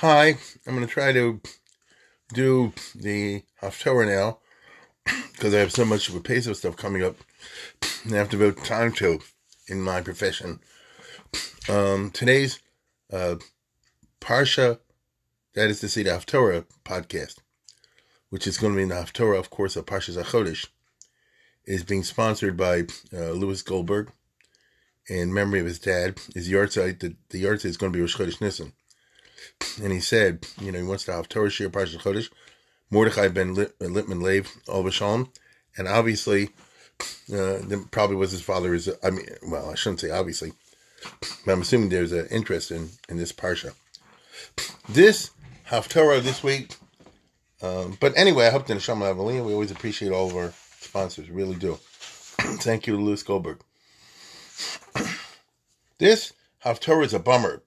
Hi, I'm going to try to do the Haftorah now because I have so much of a pace of stuff coming up and I have to devote time to in my profession. Um, today's uh, Parsha, that is to say, the Haftorah podcast, which is going to be in the Haftorah, of course, of Parshas HaChodesh, is being sponsored by uh, Louis Goldberg in memory of his dad. His yahrzeit, the, the yahrzeit is going to be Rosh Chodesh Nisan and he said, you know, he wants to have Torah Shir Parashat Chodesh, Mordechai ben Lippman Lev Al Shalom, and obviously, uh, probably was his father. Is I mean, well, I shouldn't say obviously, but I'm assuming there's an interest in in this parsha. This Haftorah this week. Um, but anyway, I hope the Neshama Avaliyah. We always appreciate all of our sponsors, really do. Thank you Louis Goldberg. this Haftorah is a bummer.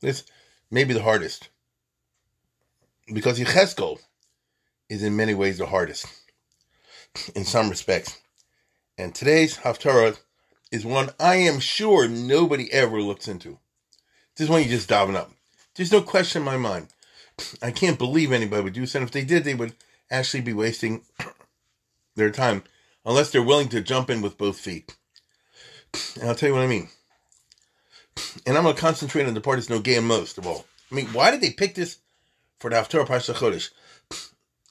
This maybe the hardest. Because Yecheskel is in many ways the hardest, in some respects. And today's Haftarah is one I am sure nobody ever looks into. This is one you just diving up. There's no question in my mind. I can't believe anybody would do so. And if they did, they would actually be wasting their time unless they're willing to jump in with both feet. And I'll tell you what I mean. And I'm going to concentrate on the part that's no game most of all. I mean, why did they pick this for the Haftarah Parsha Chodesh?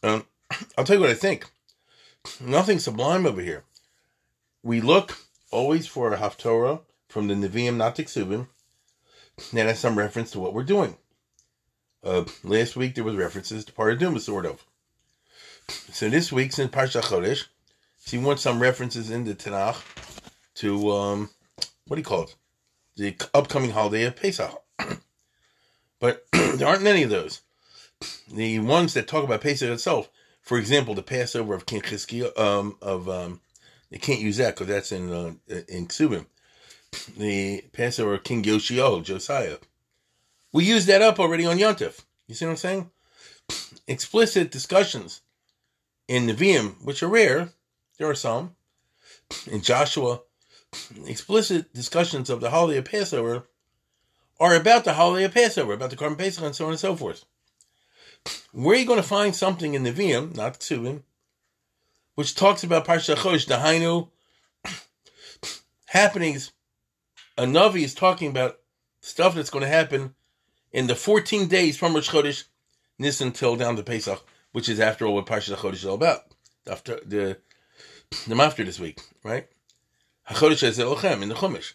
Um, I'll tell you what I think. Nothing sublime over here. We look always for a Haftorah from the Nevi'im, not the That has some reference to what we're doing. Uh, last week there was references to Paraduma, sort of. So this week, since Parsha Chodesh, she wants some references in the Tanakh to um, what do you call it? The upcoming holiday of Pesach. but there aren't many of those. The ones that talk about Pesach itself, for example, the Passover of King Chizkiah, um, of um, you can't use that because that's in uh, in Ksubim. The Passover of King Yoshio, Josiah. We used that up already on Yontif. You see what I'm saying? Explicit discussions in Nevi'im, which are rare, there are some. In Joshua, explicit discussions of the holiday of Passover are about the holiday of Passover, about the Korban Pesach, and so on and so forth. Where are you going to find something in the Nevi'im, not Ksuvim, which talks about Parsha Chosh, the Hainu happenings? A Navi is talking about stuff that's going to happen in the 14 days from Rosh Chodesh Nisan till down to Pesach, which is after all what Parsha Chodesh is all about. After the the after this week, right? In the Chumash.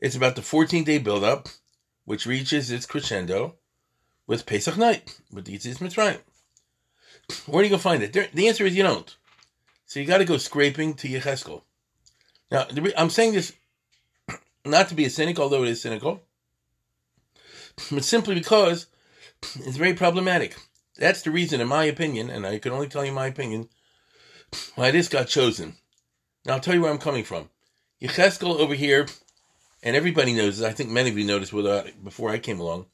It's about the 14 day build up which reaches its crescendo with Pesach night, with the Yitzis Mitzrayim. Where do you go find it? There, the answer is you don't. So you got to go scraping to Yecheskel. Now, I'm saying this not to be a cynic, although it is cynical, but simply because it's very problematic. That's the reason, in my opinion, and I can only tell you my opinion, why this got chosen. Now, I'll tell you where I'm coming from. Yecheskel over here and everybody knows this. I think many of you noticed without, before I came along.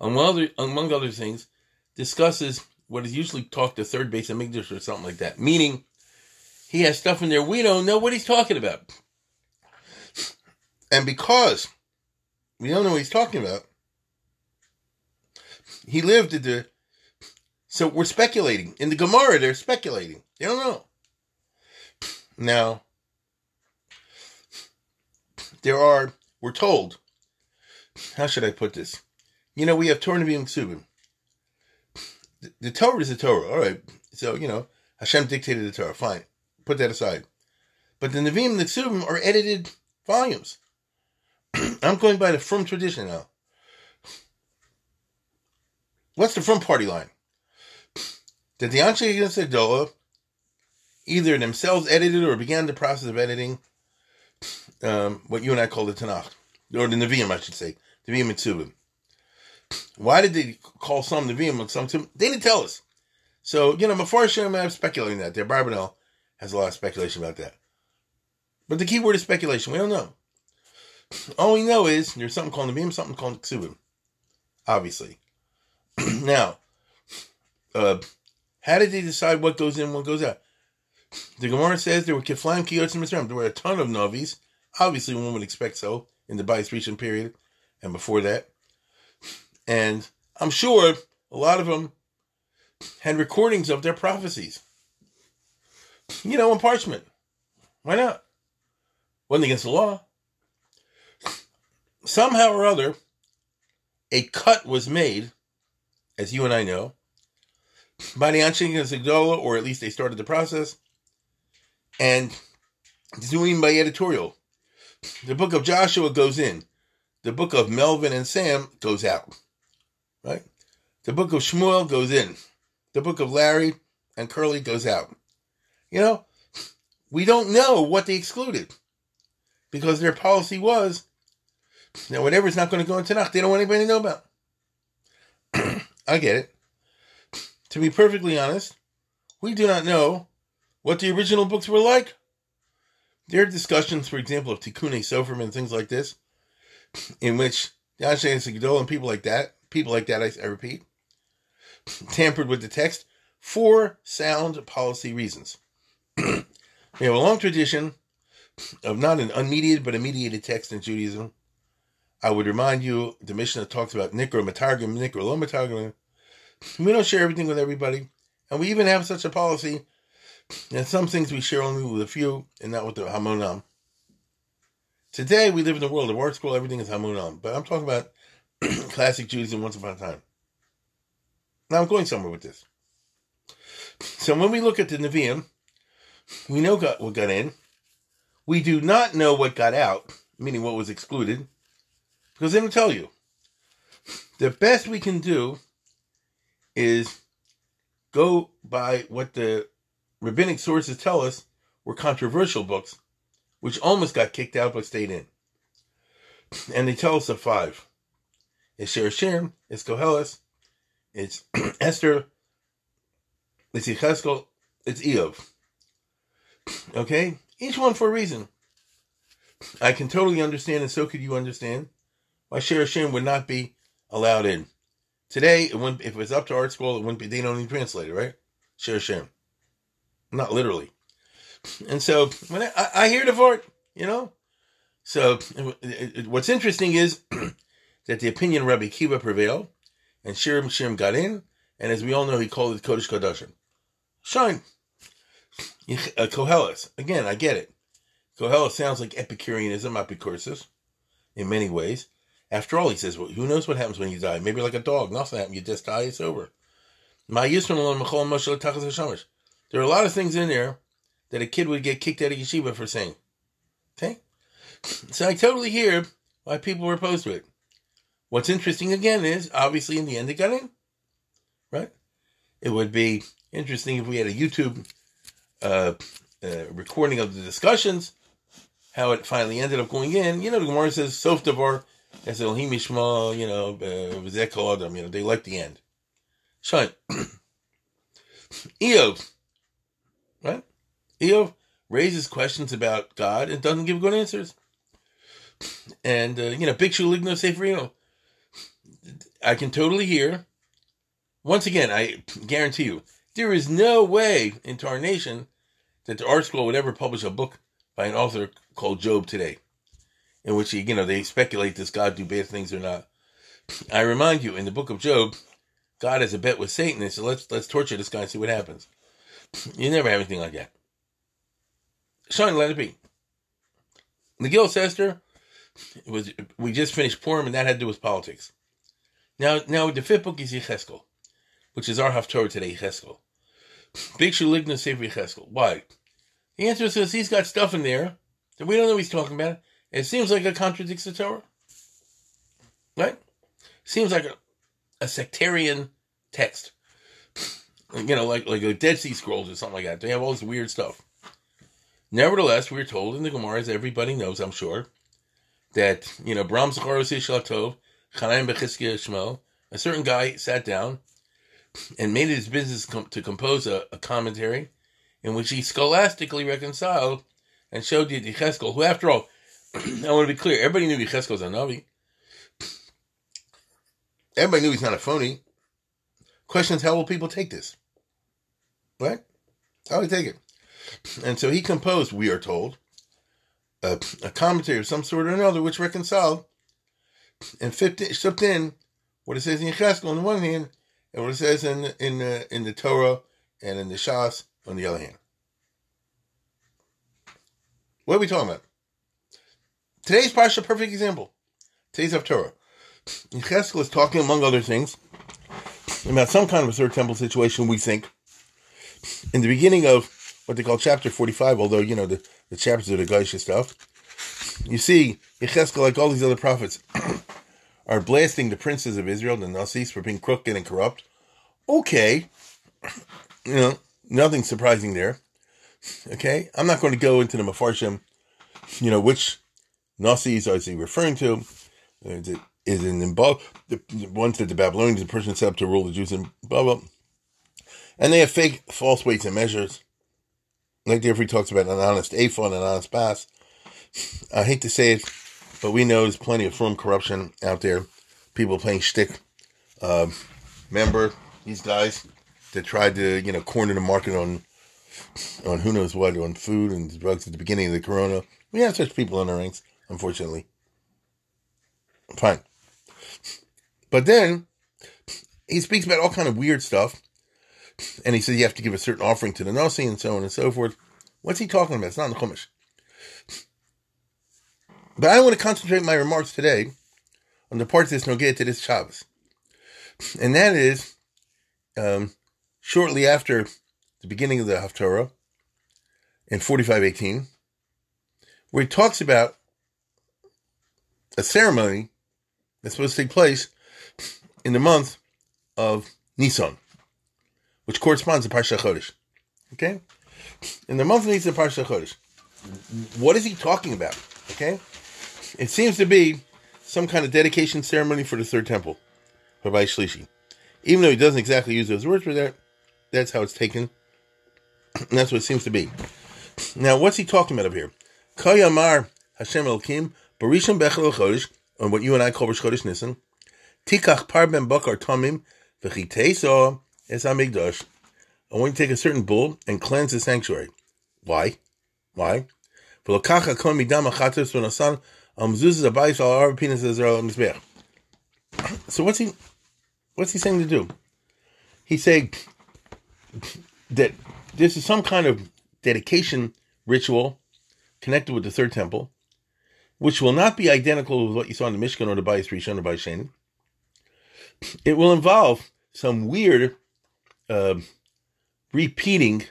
Among other, among other things, discusses what is usually talked to third base English or something like that. Meaning, he has stuff in there we don't know what he's talking about. And because we don't know what he's talking about, he lived at the. So we're speculating. In the Gemara, they're speculating. They don't know. Now, there are we're told, how should I put this? You know, we have Torah Nevi'im Ksubim. The, the Torah is the Torah, all right. So, you know, Hashem dictated the Torah, fine. Put that aside. But the Nevi'im and the Ksubim are edited volumes. I'm going by the Frum tradition now. What's the Frum party line? That the Anshe Adola either themselves edited or began the process of editing um, what you and I call the Tanakh, or the Nevi'im, I should say. Nevi'im and Ksuvim. Why did they call some Nevi'im and some Ksuvim? They didn't tell us. So, you know, before I'm speculating that. There, Barbanel has a lot of speculation about that. But the key word is speculation. We don't know. All we know is there's something called Nevi'im, something called Ksubim. Obviously. now, uh, how did they decide what goes in, what goes out? The Gemara says there were Kiflam Kiyotz and There were a ton of Navis. Obviously, one would expect so in the Rishon period and before that. And I'm sure a lot of them had recordings of their prophecies. You know, on parchment. Why not? Wasn't against the law. Somehow or other, a cut was made, as you and I know, by the Anshin Zigdola, or at least they started the process, and doing by editorial. The book of Joshua goes in. The book of Melvin and Sam goes out. Right? The book of Shmuel goes in. The book of Larry and Curly goes out. You know, we don't know what they excluded because their policy was that whatever's not going to go into Tanakh, they don't want anybody to know about. I get it. To be perfectly honest, we do not know what the original books were like. There are discussions, for example, of Tikkun Sofer and things like this, in which Yashay Sigdol and people like that, people like that, I, I repeat, tampered with the text for sound policy reasons. we have a long tradition of not an unmediated but a mediated text in Judaism. I would remind you the Mishnah talks about Nikra Matargim, Nikra Lo. We don't share everything with everybody. And we even have such a policy and some things we share only with a few and not with the Hamonam. Today we live in the world of ArtScroll, everything is Hamonam. But I'm talking about classic Judaism once upon a time. Now I'm going somewhere with this. So when we look at the Nevi'im, we know what got in. We do not know what got out, meaning what was excluded, because they don't tell you. The best we can do is go by what the rabbinic sources tell us were controversial books, which almost got kicked out but stayed in. And they tell us of five. It's Sher it's Koheles, it's Esther, it's Yecheskel, it's Iyov. Okay? Each one for a reason. I can totally understand, and so could you understand, why Sher would not be allowed in. Today, it if it was up to ArtScroll, it wouldn't be, they don't even translate it, right? Sher Hashem. Not literally. And so, when I, I, I hear the part, you know? So, it, it, what's interesting is that the opinion of Rabbi Akiva prevailed, and Shir HaShirim got in, and as we all know, he called it Kodesh Kodashim. Shine. Uh, Koheles. Again, I get it. Koheles sounds like Epicureanism, Apikorsus, in many ways. After all, he says, well, who knows what happens when you die? Maybe like a dog, nothing happens. You just die, it's over. There are a lot of things in there that a kid would get kicked out of yeshiva for saying. Okay? So I totally hear why people were opposed to it. What's interesting again is, obviously, in the end, it got in. Right? It would be interesting if we had a YouTube uh, uh, recording of the discussions, how it finally ended up going in. You know, the Gemara says, Sof Devar, as Elohim Yishma, you know, uh, Adam, you know, they like the end. Shine. Iyov? Iyov raises questions about God and doesn't give good answers. And, uh, you know, Bhikshu Ligno Seferino. I can totally hear. Once again, I guarantee you, there is no way into our nation that the ArtScroll would ever publish a book by an author called Job today, in which you know they speculate does God do bad things or not. I remind you, in the book of Job, God has a bet with Satan, and so let's let's torture this guy and see what happens. You never have anything like that. It be. The Gil Esther was we just finished Purim, and that had to do with politics. Now, now the fifth book is Yecheskel, which is our Haftorah today, Yecheskel. Big Ligna Sefer Yecheskel. Why? The answer is he's got stuff in there that we don't know he's talking about. It seems like it contradicts the Torah. Right? Seems like a, a sectarian text. You know, like like a Dead Sea Scrolls or something like that. They have all this weird stuff. Nevertheless, we're told in the Gemara, as everybody knows, I'm sure, that, you know, Bram Zacharos Tov, Chanan Bechizkiah Shmo, a certain guy sat down and made it his business com- to compose a, a, commentary in which he scholastically reconciled and showed you Yecheskel, who, after all, I want to be clear, everybody knew Yecheskel was a Navi. Everybody knew he's not a phony. Question is, how will people take this? Right? How will they take it? And so he composed, we are told, a, a commentary of some sort or another which reconciled and fit, in what it says in Yecheskel on the one hand and what it says in in the, in the Torah and in the Shas on the other hand. What are we talking about? Today's parsha, perfect example. Today's of Torah. Yecheskel is talking, among other things, about some kind of a third temple situation. We think in the beginning of what they call chapter forty-five, although you know the, the chapters of the Geisha stuff. You see, Yecheskel, like all these other prophets, are blasting the princes of Israel, the Nesi'im, for being crooked and corrupt. Okay, you know, nothing surprising there. Okay, I'm not going to go into the Mefarshim, you know, which Nesi'im is he referring to? Is it is it in the, the ones that the Babylonians and Persians set up to rule the Jews blah blah. And they have fake, false weights and measures. Like Jeffrey talks about an honest and an honest pass. I hate to say it, but we know there's plenty of firm corruption out there. People playing shtick. Uh, remember these guys that tried to, you know, corner the market on on who knows what, on food and drugs at the beginning of the corona. We have such people in our ranks, unfortunately. Fine. But then he speaks about all kind of weird stuff. And he says you have to give a certain offering to the Nasi and so on and so forth. What's he talking about? It's not in the Chumash. But I want to concentrate my remarks today on the part that's no get to this Shabbos. And that is um, shortly after the beginning of the Haftarah in 4518, where he talks about a ceremony that's supposed to take place in the month of Nisan, which corresponds to Parsha Chodesh. Okay? In the month of Nisan, Parsha Chodesh. What is he talking about? Okay? It seems to be some kind of dedication ceremony for the third temple, Rabbi Shlishi. Even though he doesn't exactly use those words, for that, that's how it's taken. that's what it seems to be. Now, what's he talking about up here? Kayamar Hashem Elkim, Barishim Bechel Chodesh, on what you and I call Rosh Chodesh Nisan, Tikach Par Ben Bakar Tomim, V'chiteso Es Amigdosh. I want you to take a certain bull and cleanse the sanctuary. Why? Why? V'nasan um, so what's he what's he saying to do? He's saying that this is some kind of dedication ritual connected with the third temple, which will not be identical with what you saw in the Mishkan or the Bayis Rishon or Bayis Sheni. It will involve some weird uh, repeating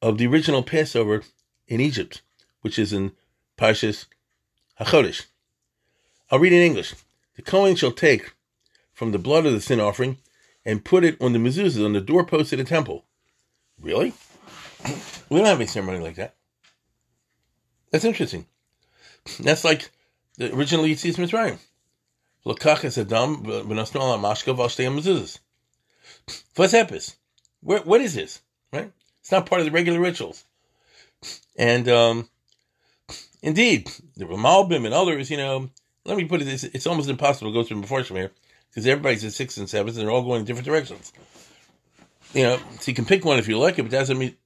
of the original Passover in Egypt, which is in Parshas HaChodesh. I'll read in English. The Kohen shall take from the blood of the sin offering and put it on the mezuzah, on the doorpost of the temple. Really? We don't have any ceremony like that. That's interesting. That's like the original Yitzis Mitzrayim. Lakach es adam ala mashka v'ashtei mezuzahs. What's epis? Where, what is this? Right? It's not part of the regular rituals. And um, Indeed, the Ramalbim and others, you know, let me put it this, it's almost impossible to go through them before here because everybody's at six and sevens and they're all going in different directions. You know, so you can pick one if you like it, but that doesn't mean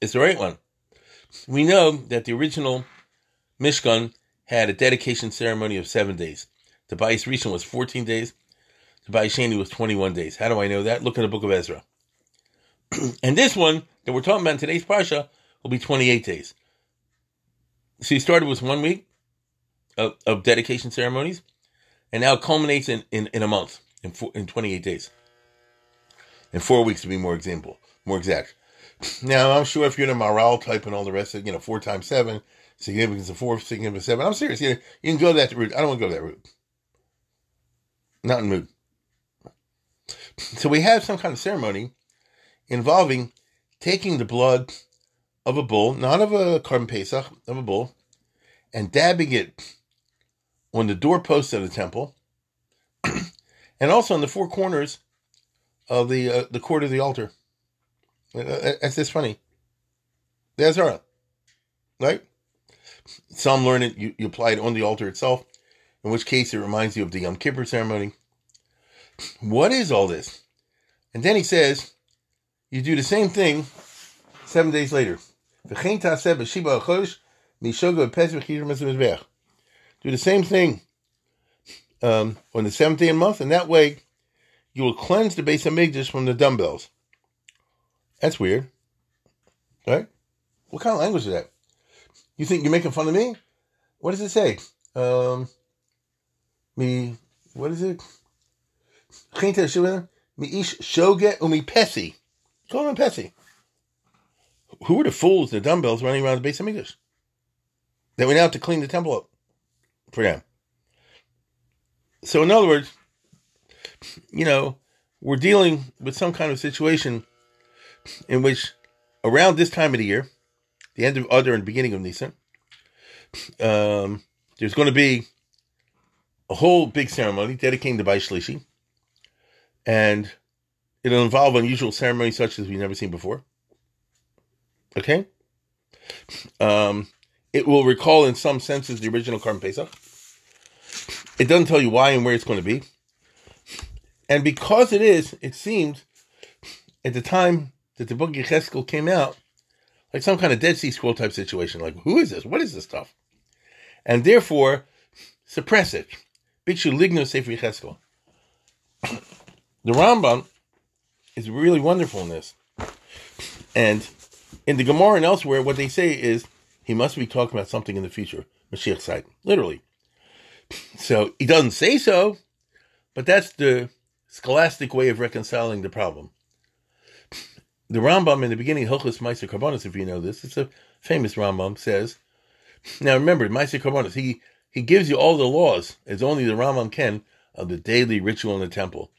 it's the right one. We know that the original Mishkan had a dedication ceremony of seven days. The Bayis Rishon was 14 days. The Bayis Sheni was 21 days. How do I know that? Look in the book of Ezra. and this one that we're talking about in today's Parsha will be 28 days. So he started with one week of, of dedication ceremonies, and now culminates in, in, in a month, in, four, in 28 days. In four weeks to be more example, more exact. Now, I'm sure if you're the Maharal type and all the rest of you know, four times seven, significance of four, significance of seven. I'm serious. You, you can go that route. I don't want to go that route. Not in mood. So we have some kind of ceremony involving taking the blood of a bull, not of a korban pesach, of a bull, and dabbing it on the doorpost of the temple, and also in the four corners of the uh, the court of the altar. Uh, uh, that's just funny. The Azara, right? Some learn it, you, you apply it on the altar itself, in which case it reminds you of the Yom Kippur ceremony. What is all this? And then he says, you do the same thing seven days later. Do the same thing um, on the seventh day of the month, and that way you will cleanse the Beis Hamikdash from the dumbbells. That's weird. Right? What kind of language is that? You think you're making fun of me? What does it say? Um, me, what is it? Umi pesi. Call him pesi. Who are the fools, the dumbbells running around the base of English? They went out to clean the temple up for them. So, in other words, you know, we're dealing with some kind of situation in which around this time of the year, the end of Adar and beginning of Nisan, um, there's going to be a whole big ceremony dedicating the Bais Shlishi, and it'll involve unusual ceremonies such as we've never seen before. Okay? Um, it will recall in some senses the original Korban Pesach. It doesn't tell you why and where it's going to be. And because it is, it seems at the time that the book Yecheskel came out, like some kind of Dead Sea Scroll type situation. Like, who is this? What is this stuff? And therefore, suppress it. Bikshu ligno sefer Yecheskel. The Rambam is really wonderful in this. And in the Gemara and elsewhere, what they say is he must be talking about something in the future, Mashiach side, literally. So he doesn't say so, but that's the scholastic way of reconciling the problem. The Rambam in the beginning, Hilchos Meiser Karbonis, if you know this, it's a famous Rambam, says, now remember, Meiser Karbonis, he, he gives you all the laws, as only the Rambam can, of the daily ritual in the temple.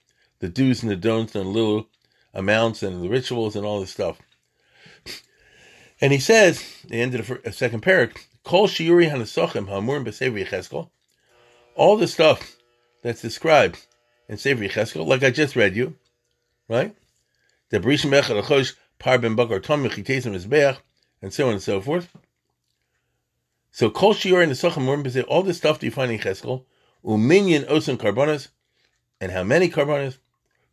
The do's and the don'ts and the little amounts and the rituals and all this stuff. And he says, the end of the uh, second parak, Kol Shiuri all the stuff that's described in Sefer Yecheskel, like I just read you, right? The Berishim Echad Achosh Par Ben Bakar Tom Mechitezim Mizbeach, and so on and so forth. So Kol Shiuri Hanasachim Hamur B'Sevi, all the stuff that you find in Yecheskel, Uminyan Osim Karbonas, and how many Karbonas,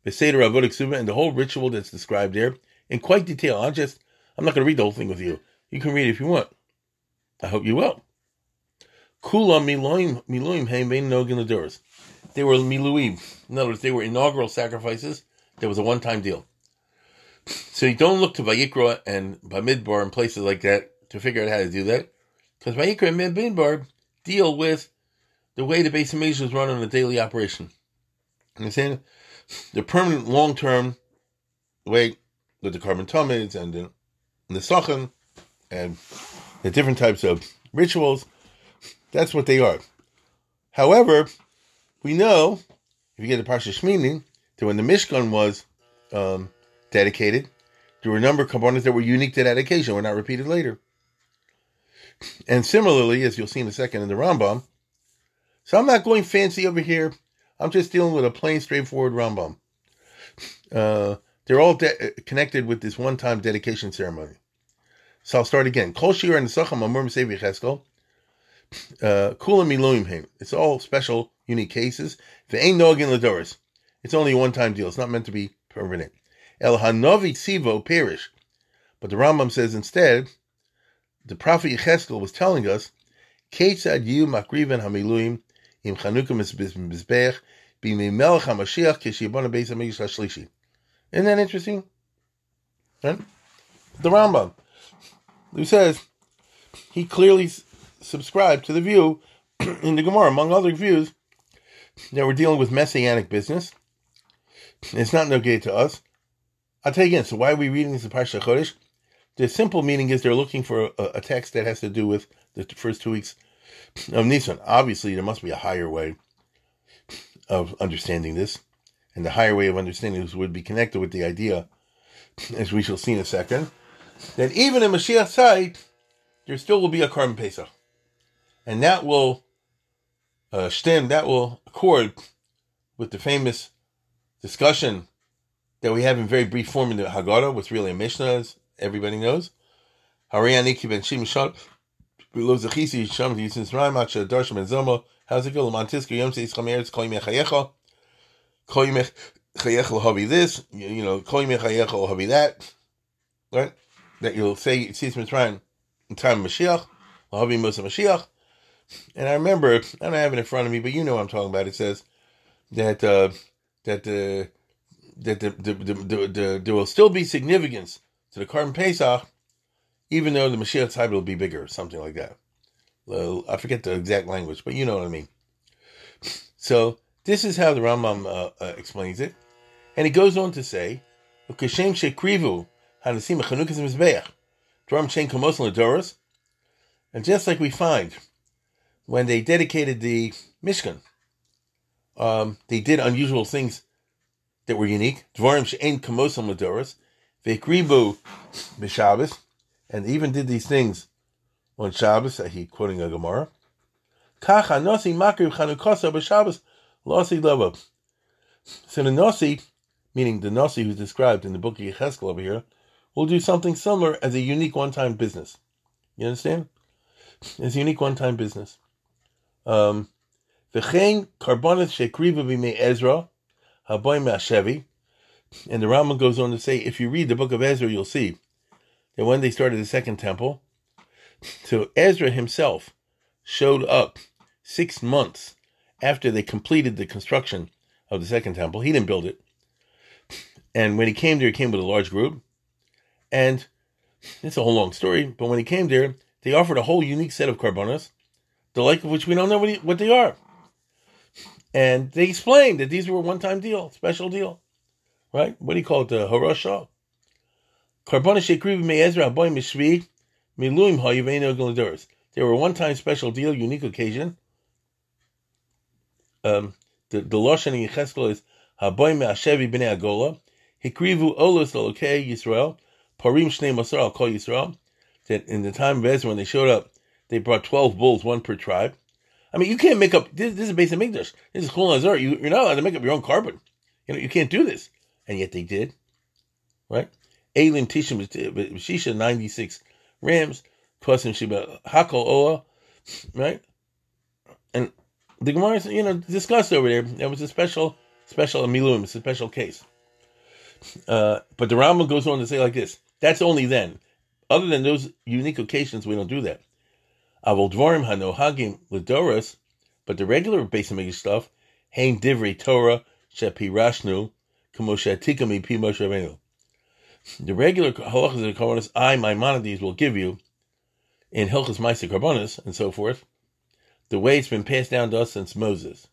Beseder Avodik Suba, and the whole ritual that's described there in quite detail. I'll just I'm not going to read the whole thing with you. You can read it if you want. I hope you will. Kula miloim miloim heimein nogin laduras. They were miluim. In other words, they were inaugural sacrifices. There was a one-time deal. So you don't look to Vayikra and Bamidbar and places like that to figure out how to do that. Because Vayikra and Bamidbar deal with the way the base of is run on a daily operation. Understand? The permanent long-term way with the carbon tumids and the Sachan and the different types of rituals. That's what they are. However, we know, if you get the Parsha Shmini, that when the Mishkan was um, dedicated, there were a number of components that were unique to that occasion, were not repeated later. And similarly, as you'll see in a second in the Rambam, so I'm not going fancy over here. I'm just dealing with a plain, straightforward Rambam. Uh, they're all de- connected with this one-time dedication ceremony. So I'll start again. Kol shir and amur cheskel. Uh, Kula miluim him. It's all special, unique cases. If ain't nogin ladoris, it's only a one-time deal. It's not meant to be permanent. El hanovi tzivo perish. But the Rambam says instead, the prophet Yecheskel was telling us, Ketzad yu makriven hamiluim Isn't that interesting? Right? The Rambam who says he clearly subscribed to the view in the Gemara, among other views, that we're dealing with messianic business. It's not no gate to us. I'll tell you again. So why are we reading this in Parsha Chodesh? The simple meaning is they're looking for a, a, text that has to do with the first two weeks of Nisan. Obviously, there must be a higher way of understanding this, and the higher way of understanding this would be connected with the idea, as we shall see in a second, that even in Mashiach's side, there still will be a Pesach. And that will uh, stem, that will accord with the famous discussion that we have in very brief form in the Haggadah, what's really a Mishnah, as everybody knows. Hariyaniki Yisin Sraim, Acha, Darsham, and Zomo, how's it go? Lamantiska, Yom Seis Chameretz, Koyim Echayecha, Koyim Echayecha, Havi this, you know, Koyim Echayecha, Havi that, right? That you'll say, Yitzis Mitzrayim, in time of Mashiach, Havi Musa Mashiach. And I remember, I don't have it in front of me, but you know what I'm talking about. It says that, uh, that, uh, that the, the, the, the, there will still be significance to the Korban Pesach, even though the Mashiach time will be bigger, something like that. I forget the exact language, but you know what I mean. So this is how the Rambam uh, uh, explains it, and he goes on to say, "Kashem shekrivu hanasim chanukas mizbeach, drum chain kamos ladoros," and just like we find when they dedicated the Mishkan, um, they did unusual things that were unique. Dvarim she'en kamosam ladoros, ve'kribu b'Shabbos, and even did these things on Shabbos. He quoting a Gemara. Kach hanosi makriv chanukasa b'Shabbos losi leva. So the nasi, meaning the nosi who's described in the book of Yecheskel over here, will do something similar as a unique one-time business. You understand? It's a unique one-time business. Um, V'chein karbonis shekriva Ezra Haboy Mashevi. And the Rambam goes on to say, if you read the book of Ezra, you'll see that when they started the second temple, so Ezra himself showed up six months after they completed the construction of the second temple. He didn't build it. And when he came there, he came with a large group. And it's a whole long story, but when he came there, they offered a whole unique set of carbonas, the like of which we don't know what they are. And they explained that these were a one-time deal, special deal, right? What do you call it? The harasha. Karbona shekriv me'ezra boy mishvi miluim ha'yivenu guladuras. They were one-time special deal, unique occasion. Um, the the lashon in Yecheskel is haboy me'ashevi b'nei agola hikrivu olos lolokei Yisrael parim shnei masar al kol Yisrael. That in the time of Ezra, when they showed up, they brought twelve bulls, one per tribe. I mean, you can't make up. This, this is on English. This is Chol Nazar. You, you're not allowed to make up your own carbon. You know, you can't do this, and yet they did, right? Elim Tishim Shisha ninety six rams, Twasim Shiba Hakol Oa, right? And the Gemara, you know, discussed over there. There was a special, special Amiluim. It's a special case. Uh, but the Rambam goes on to say like this: That's only then. Other than those unique occasions, we don't do that. Avol dvorim hanohagim ledoros, but the regular basic stuff, hein divrei Torah shepirashnu kamo shetika mipi Moshe. The regular halachas of karbonis I Maimonides will give you in Hilchas Maisa Karbonis and so forth, the way it's been passed down to us since Moses.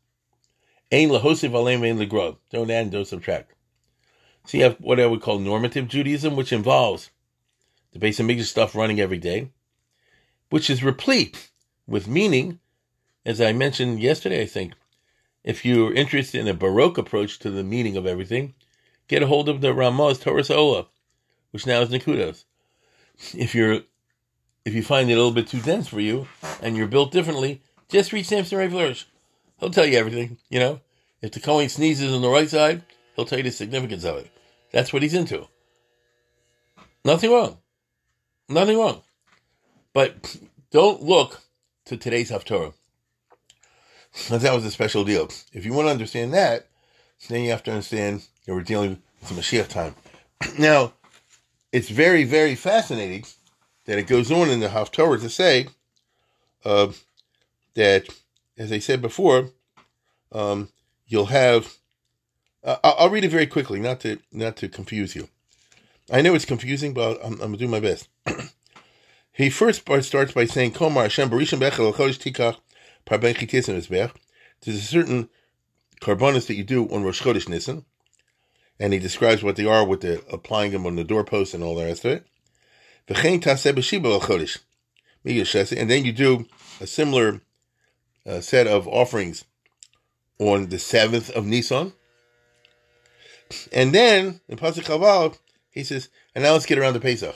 Ein lahosiv alem ein legrov. Don't add, don't subtract. So you have what I would call normative Judaism, which involves the basic English stuff running every day which is replete with meaning, as I mentioned yesterday, I think. If you're interested in a Baroque approach to the meaning of everything, get a hold of the Ramaz Torah Ola, which now is Nikudas. If you're if you find it a little bit too dense for you and you're built differently, just read Samson Raphael Hirsch. He'll tell you everything, you know. If the Kohen sneezes on the right side, he'll tell you the significance of it. That's what he's into. Nothing wrong. Nothing wrong. But don't look to today's Haftorah. That was a special deal. If you want to understand that, then you have to understand that we're dealing with the Mashiach time. Now, it's very, very fascinating that it goes on in the Haftorah to say uh, that, as I said before, um, you'll have. Uh, I'll read it very quickly, not to not to confuse you. I know it's confusing, but I'm, I'm gonna do my best. He first starts by saying, Komar Hashem Barishim Bechel Chodesh Tikach Parben Chitisim. There's a certain carbonas that you do on Rosh Chodesh Nisan, and he describes what they are with the applying them on the doorpost and all the rest of it. And then you do a similar uh, set of offerings on the seventh of Nisan. And then in Pasuk Chaval, he says, and now let's get around to Pesach.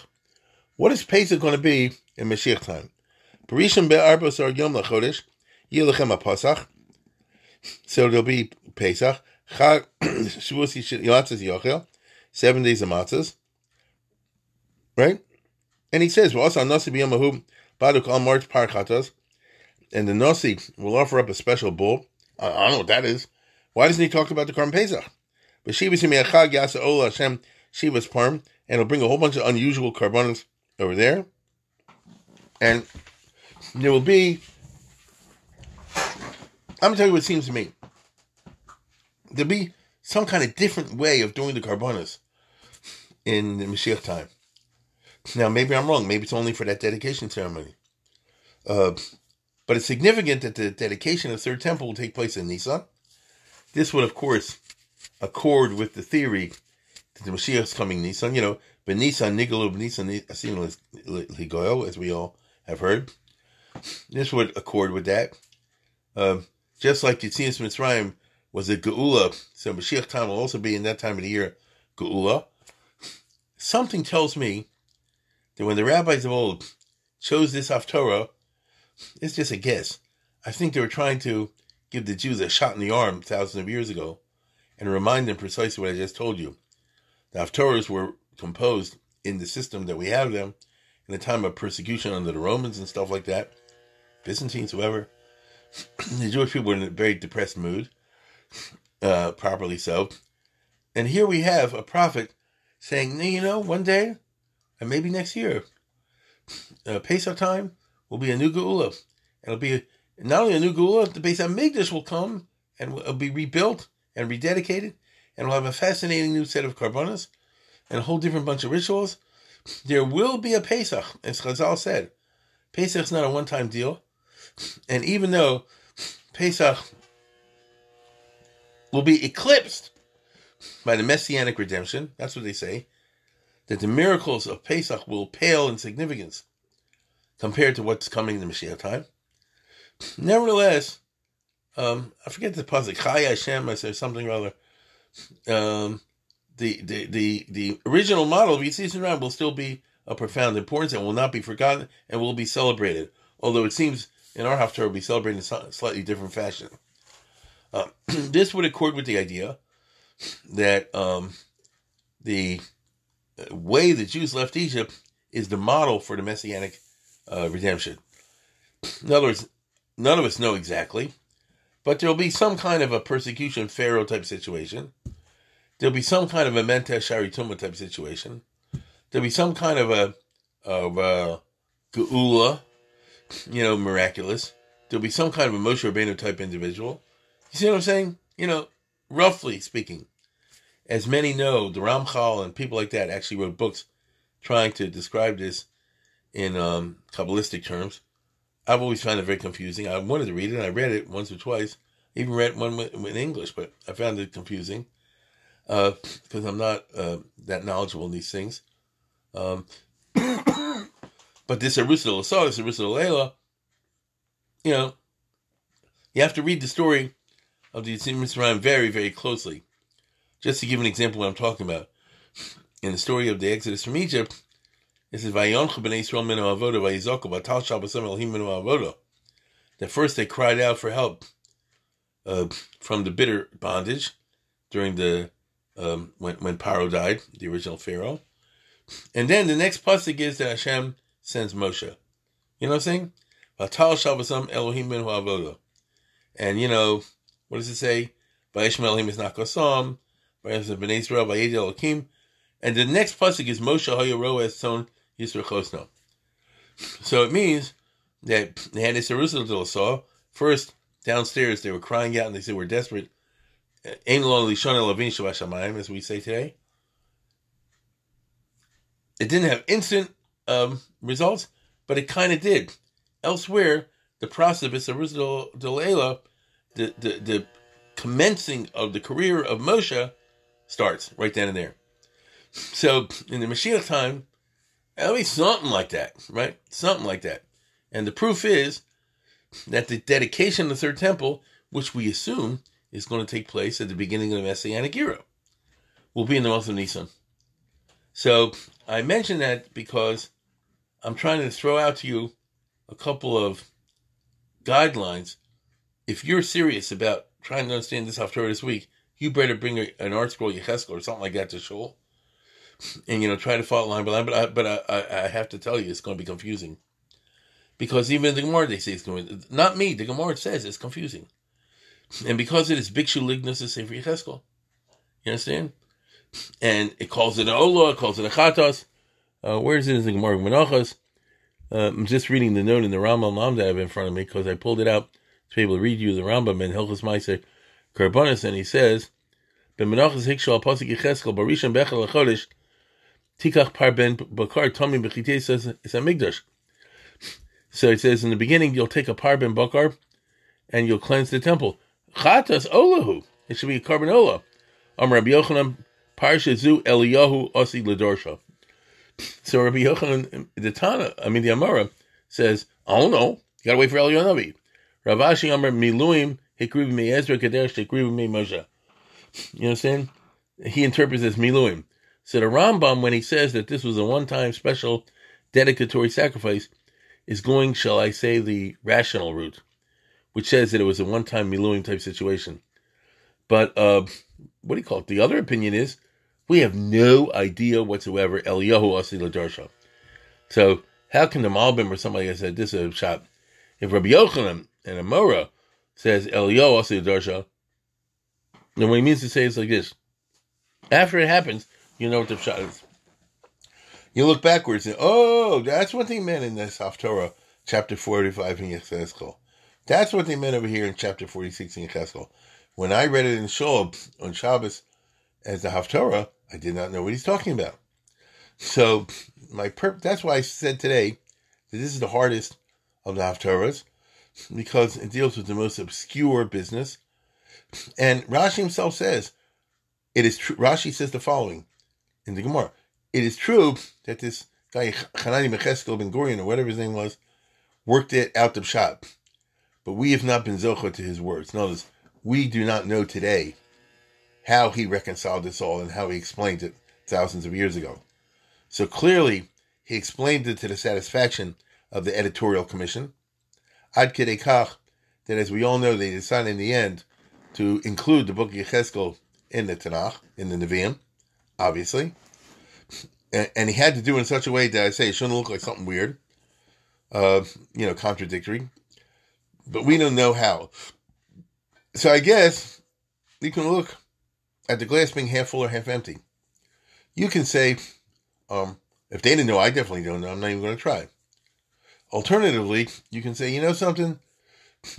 What is Pesach going to be in Mashiach time? Yom. So there'll be Pesach. Seven days of matzahs, right? And he says, "Well, also Nasi Baduk al March Parchatos," and the Nasi will offer up a special bull. I, don't know what that is. Why doesn't he talk about the Korban Pesach? But Shivas Yachag Yasa Ola Hashem Shivas Parm, and it'll bring a whole bunch of unusual carbonates over there, and there will be. I'm gonna tell you what seems to me. There'll be some kind of different way of doing the carbonas in the Mashiach time. Now, maybe I'm wrong. Maybe it's only for that dedication ceremony. Uh, but it's significant that the dedication of the third temple will take place in Nisan. This would, of course, accord with the theory that the Mashiach is coming Nisan. You know, but Nisan, Nigalu, Nisan, Ligoyo, as we all have heard. This would accord with that. Uh, just like Yitzias Mitzrayim was a Geula, so Mashiach time will also be in that time of the year, Geula. Something tells me that when the rabbis of old chose this Haftorah, it's just a guess. I think they were trying to give the Jews a shot in the arm thousands of years ago and remind them precisely what I just told you. The Haftorahs were composed in the system that we have them in the time of persecution under the Romans and stuff like that, Byzantines, whoever. the Jewish people were in a very depressed mood, uh, properly so. And here we have a prophet saying, you know, one day, and maybe next year, uh, Pesach time will be a new Geula. It'll be not only a new Geula, the Beis Hamikdash will come and will be rebuilt and rededicated, and we'll have a fascinating new set of carbonas and a whole different bunch of rituals. There will be a Pesach, as Chazal said. Pesach is not a one-time deal, and even though Pesach will be eclipsed by the messianic redemption, that's what they say, that the miracles of Pesach will pale in significance compared to what's coming in the Mashiach time. Nevertheless, um, I forget the pasuk. Chai Hashem, I say something rather. Um, the, the the the original model of Yitzis and will still be of profound importance and will not be forgotten and will be celebrated. Although it seems in our Haftarah will be celebrated in a slightly different fashion. Uh, this would accord with the idea that um, the way the Jews left Egypt is the model for the messianic uh, redemption. In other words, none of us know exactly, but there'll be some kind of a persecution Pharaoh type situation. There'll be some kind of a Menta Sharituma type situation. There'll be some kind of a of a Geula, you know, miraculous. There'll be some kind of a Moshe Rabbeinu type individual. You see what I'm saying? You know, roughly speaking as many know, the Ramchal and people like that actually wrote books trying to describe this in um, Kabbalistic terms. I've always found it very confusing. I wanted to read it, and I read it once or twice. I even read one in English, but I found it confusing because uh, I'm not uh, that knowledgeable in these things. Um, but this Arusa Lasar, this Arusa Layla, you know, you have to read the story of the Yitzim Mitzrayim very, very closely. Just to give an example of what I'm talking about. In the story of the Exodus from Egypt, it says, Vayonchu b'nei Yisrael minu avoda vayizoku shabasam elohim minu. That first they cried out for help uh, from the bitter bondage during the um, when when Paro died, the original Pharaoh. And then the next pasuk is that Hashem sends Moshe. You know what I'm saying? Vatal shabasam elohim minu. And you know, what does it say? And the next pasuk is Moshe Hayaro as son Yisra Chosno. So it means that they had this Jerusalem saw. First, downstairs, they were crying out and they said, We're desperate. As we say today. It didn't have instant um, results, but it kind of did. Elsewhere, the process of Jerusalem the, the, the commencing of the career of Moshe starts right then and there. So in the Mashiach time, at least something like that, right? Something like that. And the proof is that the dedication of the third temple, which we assume is going to take place at the beginning of the Messianic era, will be in the month of Nisan. So I mention that because I'm trying to throw out to you a couple of guidelines. If you're serious about trying to understand this after this week, you better bring a, an ArtScroll Yecheskel or something like that to shul, and you know try to follow line by line. But I, but I, I, I have to tell you, it's going to be confusing because even the Gemara they say it's going. Not me. The Gemara says it's confusing, and because it is Bikshu Lignus is Sefer Yecheskel. You understand? And it calls it a Ola, it calls it a Chatos. Uh, where is it in the Gemara Menachos? Uh, I'm just reading the note in the Rambam Lam that I have in front of me because I pulled it out to be able to read you the Rambam in Hilchos Meiser Karbonis, and he says, "B'menachas hikshal pasuk Yecheskel barishon bechel lachodesh tikach par ben bakar tomi b'chitei says it's a migdash." So it says in the beginning you'll take a par ben bakar and you'll cleanse the temple. Chatas olahu. It should be a korban. Am Rabbi Yochanan parshazu Eliyahu osi ledorsha. So Rabbi Yochanan, the Tana, I mean the Amora, says, don't know. You gotta wait for Eliyahu Navi. Rav Ashi Amar Miluim Hikriv Me Ezra Kadesh Hikriv Me Moshe. You know what I'm saying? He interprets as Miluim. So the Rambam, when he says that this was a one-time special dedicatory sacrifice, is going, shall I say, the rational route, which says that it was a one-time Miluim type situation. But uh, what do you call it? The other opinion is we have no idea whatsoever Eliyahu Asi Ladarsha. So how can the Malbim or somebody has said this is a shot? If Rabbi Yochanan and Amora says Eliyahu Asi Ladarsha, then what he means to say is like this. After it happens, you know what the shot is. You look backwards and oh, that's what they meant in this Haftorah, chapter forty-five in Yecheskel. That's what they meant over here in chapter forty-six in Yecheskel. When I read it in Shul on Shabbos as the Haftorah, I did not know what he's talking about. So my per- that's why I said today that this is the hardest of the Haftorahs because it deals with the most obscure business. And Rashi himself says it is true. Rashi says the following in the Gemara: It is true that this guy Hanani Mecheskel Ben Gurion or whatever his name was worked it out the shop, but we have not been zocha to his words. Notice we do not know today how he reconciled this all and how he explained it thousands of years ago. So clearly, he explained it to the satisfaction of the editorial commission. Ad kach that, as we all know, they decided in the end to include the book of Yecheskel in the Tanakh, in the Nevi'im, obviously. And, and, he had to do it in such a way that I say it shouldn't look like something weird, uh, you know, contradictory. But we don't know how. So I guess you can look at the glass being half full or half empty. You can say, um, if they didn't know, I definitely don't know. I'm not even going to try. Alternatively, you can say, you know something,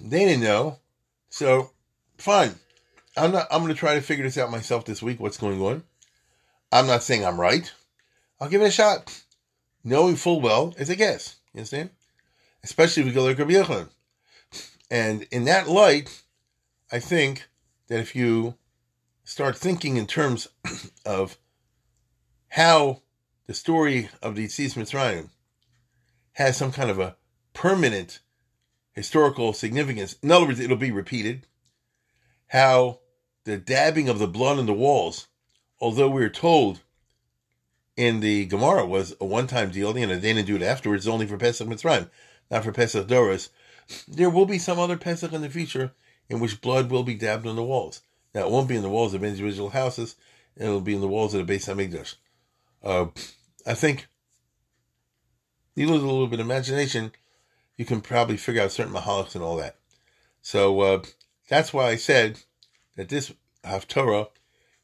they didn't know, so fine. I'm not. I'm going to try to figure this out myself this week. What's going on? I'm not saying I'm right. I'll give it a shot, knowing full well it's a guess. You understand? Especially if we go like Rabbi Yochanan. And in that light, I think that if you start thinking in terms of how the story of the Yetzias Mitzrayim has some kind of a permanent historical significance. In other words, it'll be repeated. How the dabbing of the blood on the walls, although we are told in the Gemara was a one-time deal, you know, they didn't do it afterwards, only for Pesach Mitzrayim, not for Pesach Doros. There will be some other Pesach in the future in which blood will be dabbed on the walls. Now, it won't be in the walls of individual houses, it'll be in the walls of the Beis Hamikdash. Uh, I think you lose a little bit of imagination, you can probably figure out certain mahalics and all that. So uh, that's why I said that this Haftorah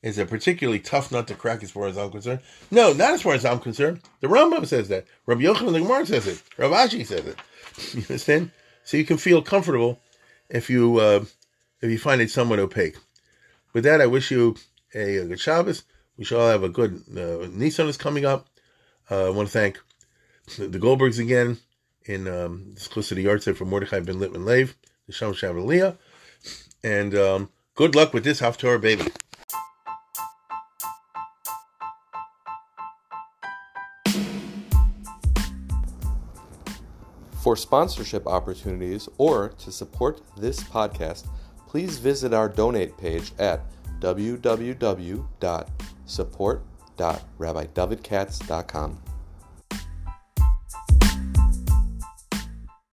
is a particularly tough nut to crack as far as I'm concerned. No, not as far as I'm concerned. The Rambam says that. Rabbi Yochanan the Gemara says it. Rav Ashi says it. You understand? So you can feel comfortable if you uh, if you find it somewhat opaque. With that, I wish you a, a good Shabbos. We shall have a good uh, Nisan is coming up. Uh, I want to thank the Goldbergs again in um, this close to the yahrzeit for Mordechai ben Lippman Lev, the Sham Shabbat and um, good luck with this Haftorah baby. For sponsorship opportunities or to support this podcast, please visit our donate page at www.support.rabbidavidkatz.com.